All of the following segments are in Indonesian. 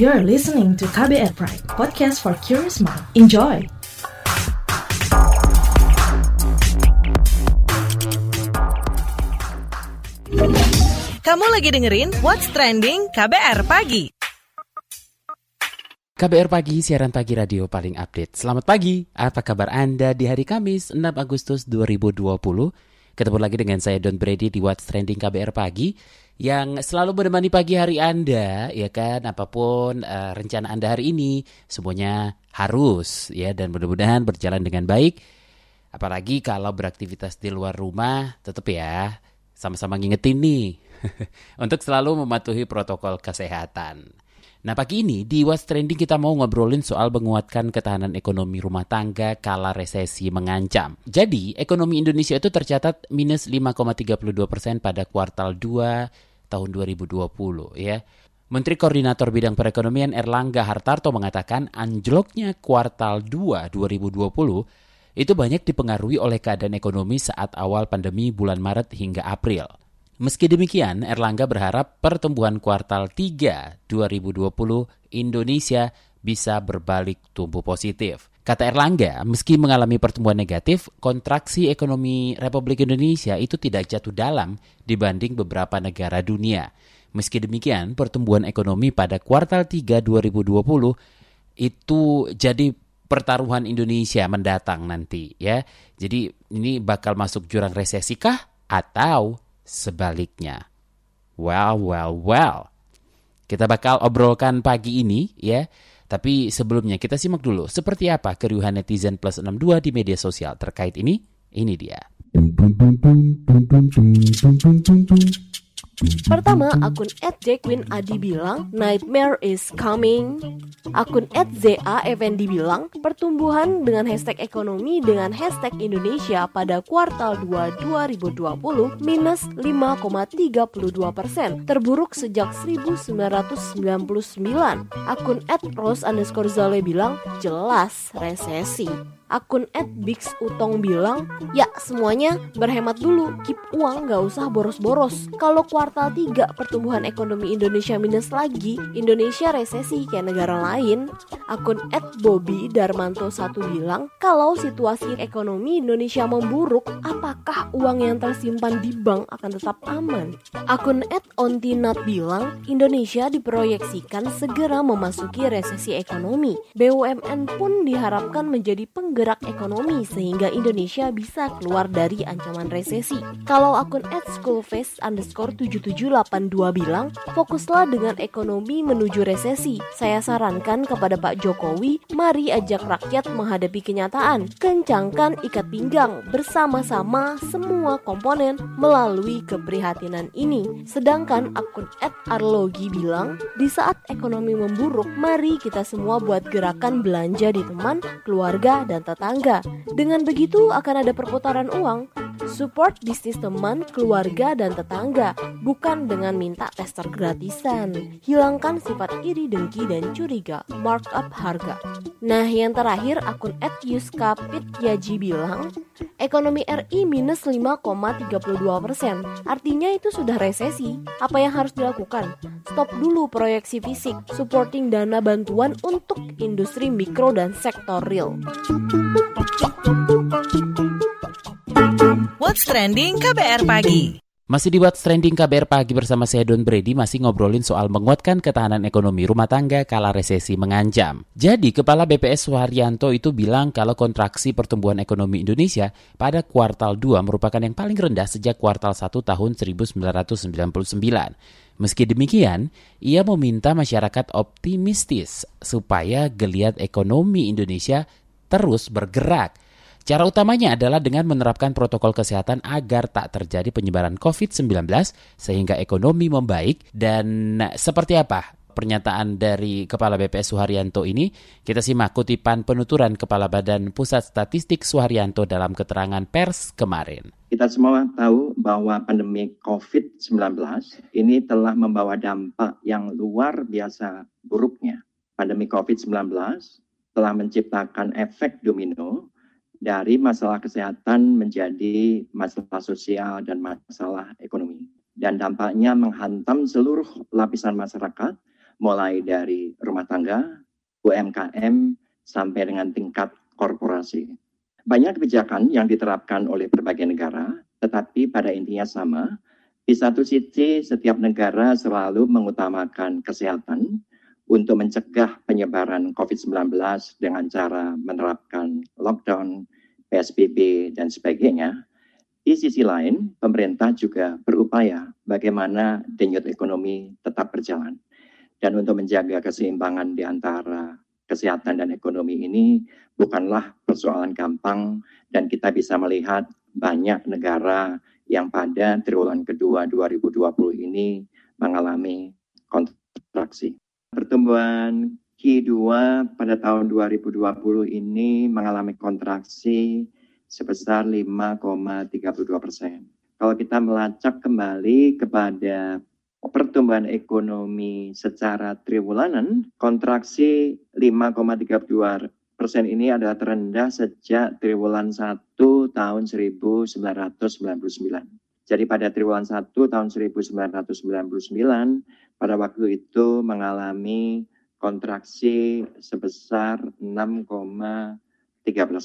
You're listening to KBR Pride, podcast for curious mind. Enjoy! Kamu lagi dengerin What's Trending KBR Pagi. KBR Pagi, siaran pagi radio paling update. Selamat pagi, apa kabar Anda di hari Kamis 6 Agustus 2020? Ketemu lagi dengan saya Don Brady di What's Trending KBR Pagi yang selalu menemani pagi hari Anda, ya kan? Apa pun uh, rencana Anda hari ini, semuanya harus ya dan mudah-mudahan berjalan dengan baik. Apalagi kalau beraktivitas di luar rumah, tetap ya sama-sama ngingetin nih untuk selalu mematuhi protokol kesehatan. Nah pagi ini di What's Trending kita mau ngobrolin soal menguatkan ketahanan ekonomi rumah tangga kala resesi mengancam. Jadi ekonomi Indonesia itu tercatat minus 5,32 persen pada kuartal 2 tahun 2020 ya. Menteri Koordinator Bidang Perekonomian Erlangga Hartarto mengatakan anjloknya kuartal 2 2020 itu banyak dipengaruhi oleh keadaan ekonomi saat awal pandemi bulan Maret hingga April. Meski demikian, Erlangga berharap pertumbuhan kuartal 3 2020 Indonesia bisa berbalik tumbuh positif. Kata Erlangga, meski mengalami pertumbuhan negatif, kontraksi ekonomi Republik Indonesia itu tidak jatuh dalam dibanding beberapa negara dunia. Meski demikian, pertumbuhan ekonomi pada kuartal 3 2020 itu jadi pertaruhan Indonesia mendatang nanti ya. Jadi ini bakal masuk jurang resesi kah atau sebaliknya. Well, well, well. Kita bakal obrolkan pagi ini ya. Tapi sebelumnya kita simak dulu seperti apa keriuhan netizen plus 62 di media sosial terkait ini. Ini dia. Pertama, akun @jacqueline_adi bilang nightmare is coming. Akun @za_effendi bilang pertumbuhan dengan hashtag ekonomi dengan hashtag Indonesia pada kuartal 2 2020 minus 5,32 persen, terburuk sejak 1999. Akun @rose underscore zale bilang jelas resesi akun @bixutong bilang, ya semuanya berhemat dulu, keep uang gak usah boros-boros. Kalau kuartal 3 pertumbuhan ekonomi Indonesia minus lagi, Indonesia resesi kayak negara lain. Akun @bobby darmanto 1 bilang, kalau situasi ekonomi Indonesia memburuk, apakah uang yang tersimpan di bank akan tetap aman? Akun @ontinat bilang, Indonesia diproyeksikan segera memasuki resesi ekonomi. BUMN pun diharapkan menjadi penggerak ekonomi sehingga Indonesia bisa keluar dari ancaman resesi. Kalau akun @schoolface underscore 7782 bilang, fokuslah dengan ekonomi menuju resesi. Saya sarankan kepada Pak Jokowi, mari ajak rakyat menghadapi kenyataan. Kencangkan ikat pinggang bersama-sama semua komponen melalui keprihatinan ini. Sedangkan akun @arlogi bilang, di saat ekonomi memburuk, mari kita semua buat gerakan belanja di teman, keluarga, dan tetangga. Dengan begitu akan ada perputaran uang. Support bisnis teman, keluarga, dan tetangga, bukan dengan minta tester gratisan. Hilangkan sifat iri, dengki, dan curiga. Markup harga. Nah, yang terakhir akun @yuskapit_yaji bilang, ekonomi RI minus 5,32 persen. Artinya itu sudah resesi. Apa yang harus dilakukan? Stop dulu proyeksi fisik, supporting dana bantuan untuk industri mikro dan sektor real. What's Trending KBR Pagi. Masih di What's Trending KBR Pagi bersama saya Don Brady masih ngobrolin soal menguatkan ketahanan ekonomi rumah tangga kala resesi mengancam. Jadi Kepala BPS Suharyanto itu bilang kalau kontraksi pertumbuhan ekonomi Indonesia pada kuartal 2 merupakan yang paling rendah sejak kuartal 1 tahun 1999. Meski demikian, ia meminta masyarakat optimistis supaya geliat ekonomi Indonesia terus bergerak Cara utamanya adalah dengan menerapkan protokol kesehatan agar tak terjadi penyebaran COVID-19 sehingga ekonomi membaik dan seperti apa pernyataan dari Kepala BPS Suharyanto ini, kita simak kutipan penuturan Kepala Badan Pusat Statistik Suharyanto dalam keterangan pers kemarin. Kita semua tahu bahwa pandemi COVID-19 ini telah membawa dampak yang luar biasa buruknya. Pandemi COVID-19 telah menciptakan efek domino dari masalah kesehatan menjadi masalah sosial dan masalah ekonomi. Dan dampaknya menghantam seluruh lapisan masyarakat, mulai dari rumah tangga, UMKM, sampai dengan tingkat korporasi. Banyak kebijakan yang diterapkan oleh berbagai negara, tetapi pada intinya sama. Di satu sisi, setiap negara selalu mengutamakan kesehatan untuk mencegah penyebaran COVID-19 dengan cara menerapkan lockdown, PSBB, dan sebagainya. Di sisi lain, pemerintah juga berupaya bagaimana denyut ekonomi tetap berjalan. Dan untuk menjaga keseimbangan di antara kesehatan dan ekonomi ini bukanlah persoalan gampang dan kita bisa melihat banyak negara yang pada triwulan kedua 2020 ini mengalami kontraksi. Pertumbuhan Q2 pada tahun 2020 ini mengalami kontraksi sebesar 5,32 persen. Kalau kita melacak kembali kepada pertumbuhan ekonomi secara triwulanan, kontraksi 5,32 persen ini adalah terendah sejak triwulan 1 tahun 1999. Jadi pada triwulan 1 tahun 1999, pada waktu itu mengalami kontraksi sebesar 6,13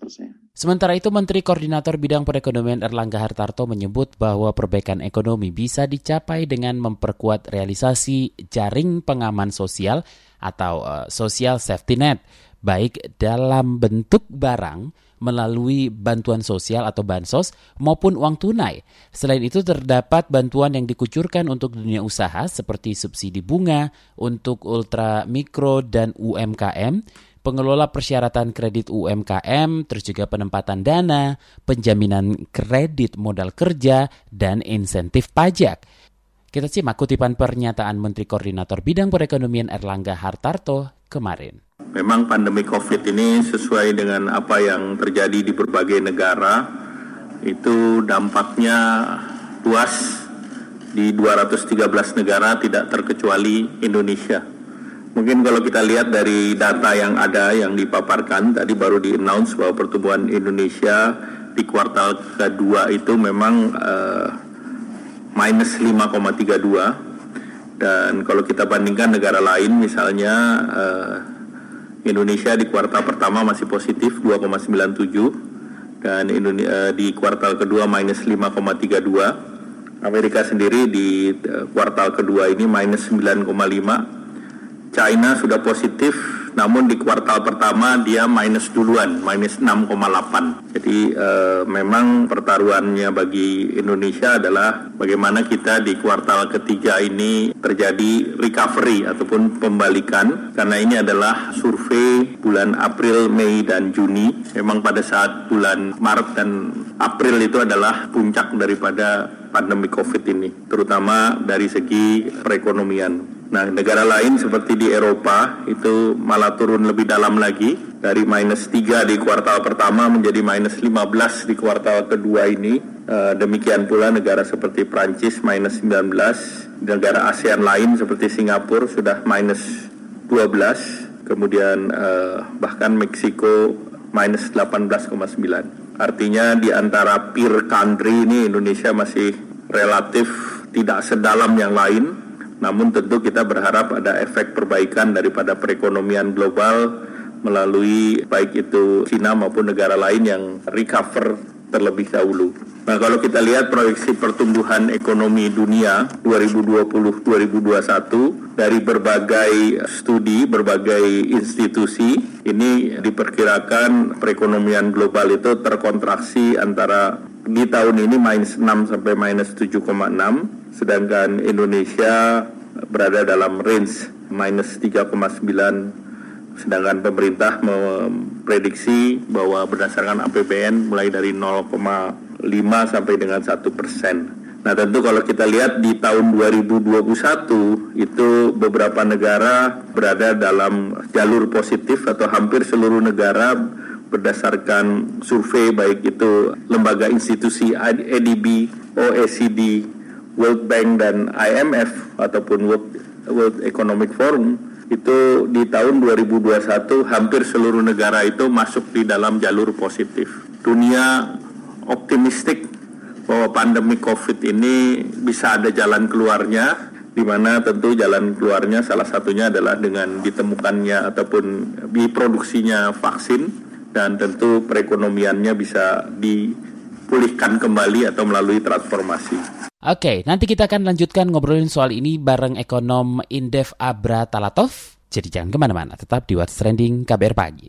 persen. Sementara itu, Menteri Koordinator Bidang Perekonomian Erlangga Hartarto menyebut bahwa perbaikan ekonomi bisa dicapai dengan memperkuat realisasi jaring pengaman sosial atau uh, social safety net, baik dalam bentuk barang melalui bantuan sosial atau bansos maupun uang tunai. Selain itu terdapat bantuan yang dikucurkan untuk dunia usaha seperti subsidi bunga untuk ultra mikro dan UMKM pengelola persyaratan kredit UMKM, terus juga penempatan dana, penjaminan kredit modal kerja, dan insentif pajak. Kita simak kutipan pernyataan Menteri Koordinator Bidang Perekonomian Erlangga Hartarto kemarin. Memang pandemi COVID ini sesuai dengan apa yang terjadi di berbagai negara, itu dampaknya luas di 213 negara tidak terkecuali Indonesia. Mungkin kalau kita lihat dari data yang ada yang dipaparkan tadi baru di announce bahwa pertumbuhan Indonesia di kuartal kedua itu memang uh, minus 5,32 dan kalau kita bandingkan negara lain misalnya uh, Indonesia di kuartal pertama masih positif 2,97 dan Indonesia, uh, di kuartal kedua minus 5,32 Amerika sendiri di uh, kuartal kedua ini minus 9,5 China sudah positif, namun di kuartal pertama dia minus duluan, minus 6,8. Jadi e, memang pertaruhannya bagi Indonesia adalah bagaimana kita di kuartal ketiga ini terjadi recovery ataupun pembalikan, karena ini adalah survei bulan April, Mei, dan Juni. Memang pada saat bulan Maret dan April itu adalah puncak daripada pandemi COVID ini, terutama dari segi perekonomian. Nah, negara lain seperti di Eropa itu malah turun lebih dalam lagi dari minus 3 di kuartal pertama menjadi minus 15 di kuartal kedua ini. Uh, demikian pula negara seperti Prancis minus 19, negara ASEAN lain seperti Singapura sudah minus 12, kemudian uh, bahkan Meksiko minus 18,9. Artinya di antara peer country ini Indonesia masih relatif tidak sedalam yang lain namun tentu kita berharap ada efek perbaikan daripada perekonomian global melalui baik itu Cina maupun negara lain yang recover terlebih dahulu. Nah, kalau kita lihat proyeksi pertumbuhan ekonomi dunia 2020-2021 dari berbagai studi, berbagai institusi, ini diperkirakan perekonomian global itu terkontraksi antara di tahun ini minus 6 sampai minus 7,6 sedangkan Indonesia berada dalam range minus 3,9 sedangkan pemerintah memprediksi bahwa berdasarkan APBN mulai dari 0,5 sampai dengan 1 persen. Nah tentu kalau kita lihat di tahun 2021 itu beberapa negara berada dalam jalur positif atau hampir seluruh negara berdasarkan survei baik itu lembaga institusi ADB, OECD, World Bank dan IMF ataupun World, World Economic Forum itu di tahun 2021 hampir seluruh negara itu masuk di dalam jalur positif. Dunia optimistik bahwa pandemi COVID ini bisa ada jalan keluarnya di mana tentu jalan keluarnya salah satunya adalah dengan ditemukannya ataupun diproduksinya vaksin dan tentu perekonomiannya bisa dipulihkan kembali atau melalui transformasi. Oke, nanti kita akan lanjutkan ngobrolin soal ini bareng ekonom Indef Abra Talatov. Jadi jangan ke mana-mana, tetap di What's Trending KBR Pagi.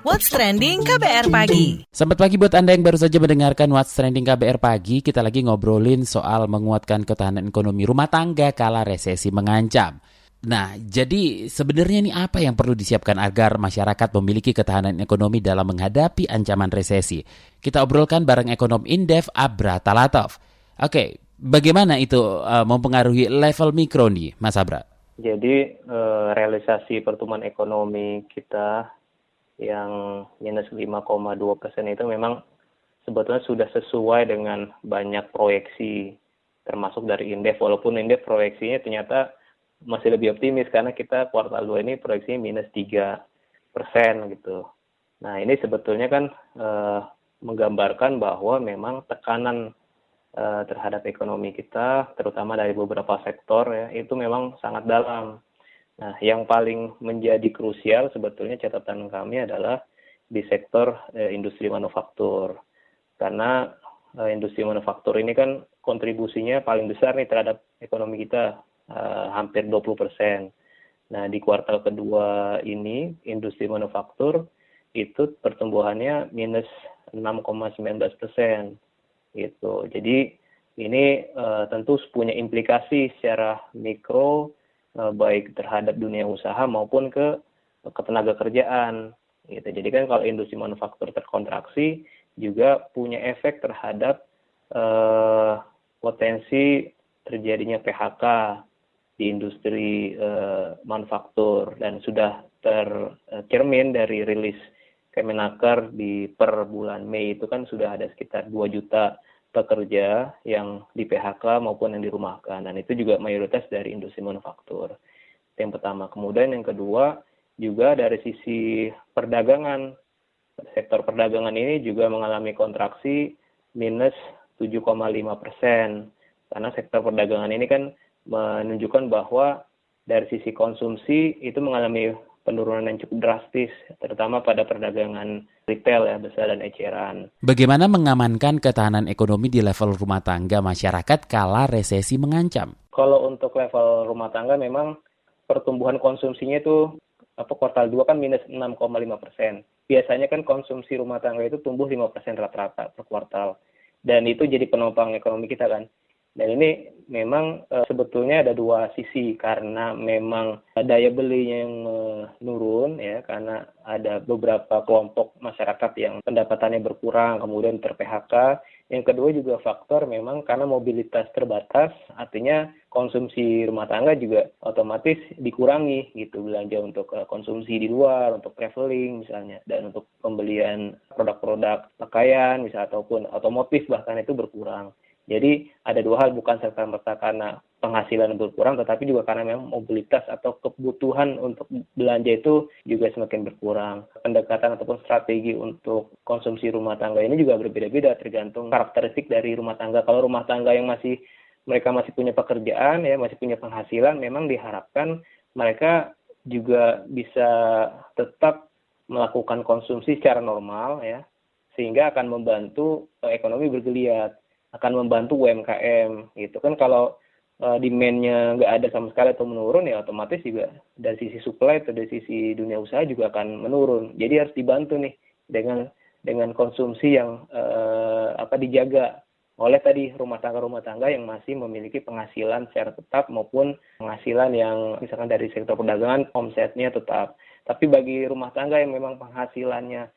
What's Trending KBR Pagi. Selamat pagi buat Anda yang baru saja mendengarkan What's Trending KBR Pagi. Kita lagi ngobrolin soal menguatkan ketahanan ekonomi rumah tangga kala resesi mengancam. Nah, jadi sebenarnya ini apa yang perlu disiapkan agar masyarakat memiliki ketahanan ekonomi dalam menghadapi ancaman resesi? Kita obrolkan bareng ekonom Indef Abra Talatov. Oke, bagaimana itu uh, mempengaruhi level mikro nih, Mas Abra? Jadi eh, realisasi pertumbuhan ekonomi kita yang minus 5,2 persen itu memang sebetulnya sudah sesuai dengan banyak proyeksi termasuk dari Indef walaupun Indef proyeksinya ternyata masih lebih optimis karena kita kuartal 2 ini proyeksinya minus 3 persen gitu. Nah ini sebetulnya kan eh, menggambarkan bahwa memang tekanan uh, terhadap ekonomi kita, terutama dari beberapa sektor ya, itu memang sangat dalam. Nah, yang paling menjadi krusial sebetulnya catatan kami adalah di sektor uh, industri manufaktur. Karena industri manufaktur ini kan kontribusinya paling besar nih terhadap ekonomi kita, uh, hampir 20 persen. Nah, di kuartal kedua ini, industri manufaktur itu pertumbuhannya minus 6,19 persen gitu. Jadi ini uh, tentu punya implikasi secara mikro uh, baik terhadap dunia usaha maupun ke ketenaga kerjaan gitu. Jadi kan kalau industri manufaktur terkontraksi juga punya efek terhadap uh, potensi terjadinya PHK di industri uh, manufaktur dan sudah tercermin dari rilis Kemenaker di per bulan Mei itu kan sudah ada sekitar 2 juta pekerja yang di PHK maupun yang dirumahkan dan itu juga mayoritas dari industri manufaktur. yang pertama. Kemudian yang kedua juga dari sisi perdagangan sektor perdagangan ini juga mengalami kontraksi minus 7,5 persen karena sektor perdagangan ini kan menunjukkan bahwa dari sisi konsumsi itu mengalami penurunan yang cukup drastis, terutama pada perdagangan retail ya, besar dan eceran. Bagaimana mengamankan ketahanan ekonomi di level rumah tangga masyarakat kala resesi mengancam? Kalau untuk level rumah tangga memang pertumbuhan konsumsinya itu apa kuartal 2 kan minus 6,5 persen. Biasanya kan konsumsi rumah tangga itu tumbuh 5 persen rata-rata per kuartal. Dan itu jadi penopang ekonomi kita kan. Dan ini memang e, sebetulnya ada dua sisi karena memang daya belinya yang menurun ya karena ada beberapa kelompok masyarakat yang pendapatannya berkurang kemudian ter PHK. Yang kedua juga faktor memang karena mobilitas terbatas artinya konsumsi rumah tangga juga otomatis dikurangi gitu belanja untuk e, konsumsi di luar, untuk traveling misalnya dan untuk pembelian produk-produk pakaian misalnya ataupun otomotif bahkan itu berkurang. Jadi ada dua hal bukan serta merta karena penghasilan berkurang, tetapi juga karena memang mobilitas atau kebutuhan untuk belanja itu juga semakin berkurang. Pendekatan ataupun strategi untuk konsumsi rumah tangga ini juga berbeda-beda tergantung karakteristik dari rumah tangga. Kalau rumah tangga yang masih mereka masih punya pekerjaan ya, masih punya penghasilan, memang diharapkan mereka juga bisa tetap melakukan konsumsi secara normal ya, sehingga akan membantu eh, ekonomi bergeliat akan membantu UMKM gitu. Kan kalau uh, demand-nya nggak ada sama sekali atau menurun ya otomatis juga dari sisi supply atau dari sisi dunia usaha juga akan menurun. Jadi harus dibantu nih dengan dengan konsumsi yang uh, apa dijaga oleh tadi rumah tangga rumah tangga yang masih memiliki penghasilan secara tetap maupun penghasilan yang misalkan dari sektor perdagangan omsetnya tetap. Tapi bagi rumah tangga yang memang penghasilannya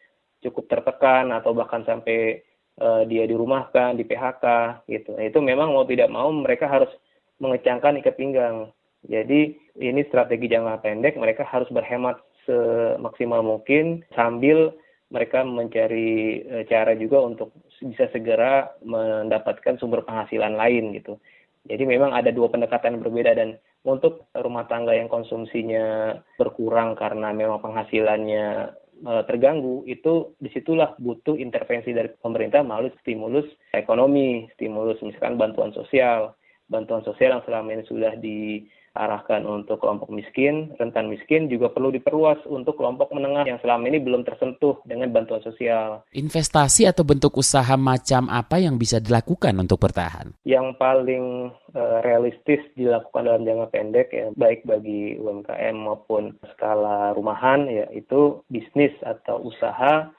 cukup tertekan atau bahkan sampai uh, dia dirumahkan, di PHK gitu. Nah, itu memang mau tidak mau mereka harus mengecangkan ikat pinggang. Jadi ini strategi jangka pendek mereka harus berhemat semaksimal mungkin sambil mereka mencari uh, cara juga untuk bisa segera mendapatkan sumber penghasilan lain gitu. Jadi memang ada dua pendekatan yang berbeda dan untuk rumah tangga yang konsumsinya berkurang karena memang penghasilannya terganggu itu di situlah butuh intervensi dari pemerintah melalui stimulus ekonomi, stimulus misalkan bantuan sosial, bantuan sosial yang selama ini sudah di arahkan untuk kelompok miskin, rentan miskin juga perlu diperluas untuk kelompok menengah yang selama ini belum tersentuh dengan bantuan sosial. Investasi atau bentuk usaha macam apa yang bisa dilakukan untuk bertahan? Yang paling uh, realistis dilakukan dalam jangka pendek ya baik bagi UMKM maupun skala rumahan yaitu bisnis atau usaha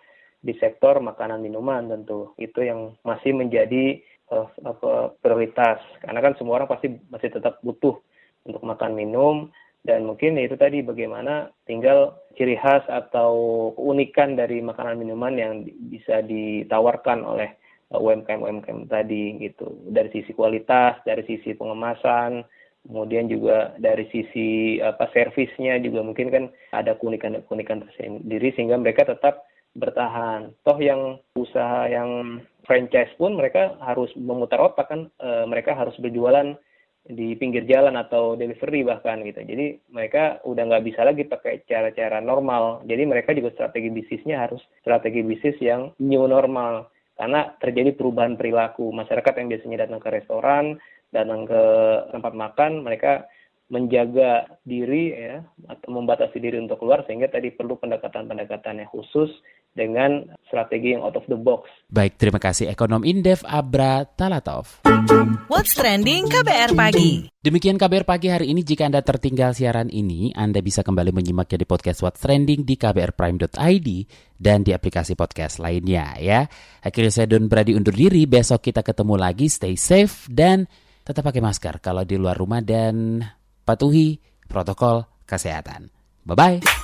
di sektor makanan minuman tentu itu yang masih menjadi uh, apa, prioritas. Karena kan semua orang pasti masih tetap butuh untuk makan minum. Dan mungkin itu tadi bagaimana tinggal ciri khas atau keunikan dari makanan minuman yang bisa ditawarkan oleh UMKM UMKM tadi gitu. Dari sisi kualitas dari sisi pengemasan kemudian juga dari sisi apa servisnya juga. Mungkin kan ada keunikan keunikan tersendiri sehingga mereka tetap bertahan toh yang usaha yang franchise pun mereka harus memutar otak kan e, mereka harus berjualan di pinggir jalan atau delivery bahkan gitu. Jadi mereka udah nggak bisa lagi pakai cara-cara normal. Jadi mereka juga strategi bisnisnya harus strategi bisnis yang new normal karena terjadi perubahan perilaku masyarakat yang biasanya datang ke restoran, datang ke tempat makan, mereka menjaga diri ya atau membatasi diri untuk keluar sehingga tadi perlu pendekatan-pendekatan yang khusus dengan strategi yang out of the box. Baik, terima kasih ekonom Indef Abra Talatov. What's trending KBR pagi. Demikian KBR pagi hari ini. Jika Anda tertinggal siaran ini, Anda bisa kembali menyimaknya di podcast What's Trending di kbrprime.id dan di aplikasi podcast lainnya ya. Akhirnya saya Don Brady undur diri. Besok kita ketemu lagi. Stay safe dan tetap pakai masker kalau di luar rumah dan patuhi protokol kesehatan. Bye-bye.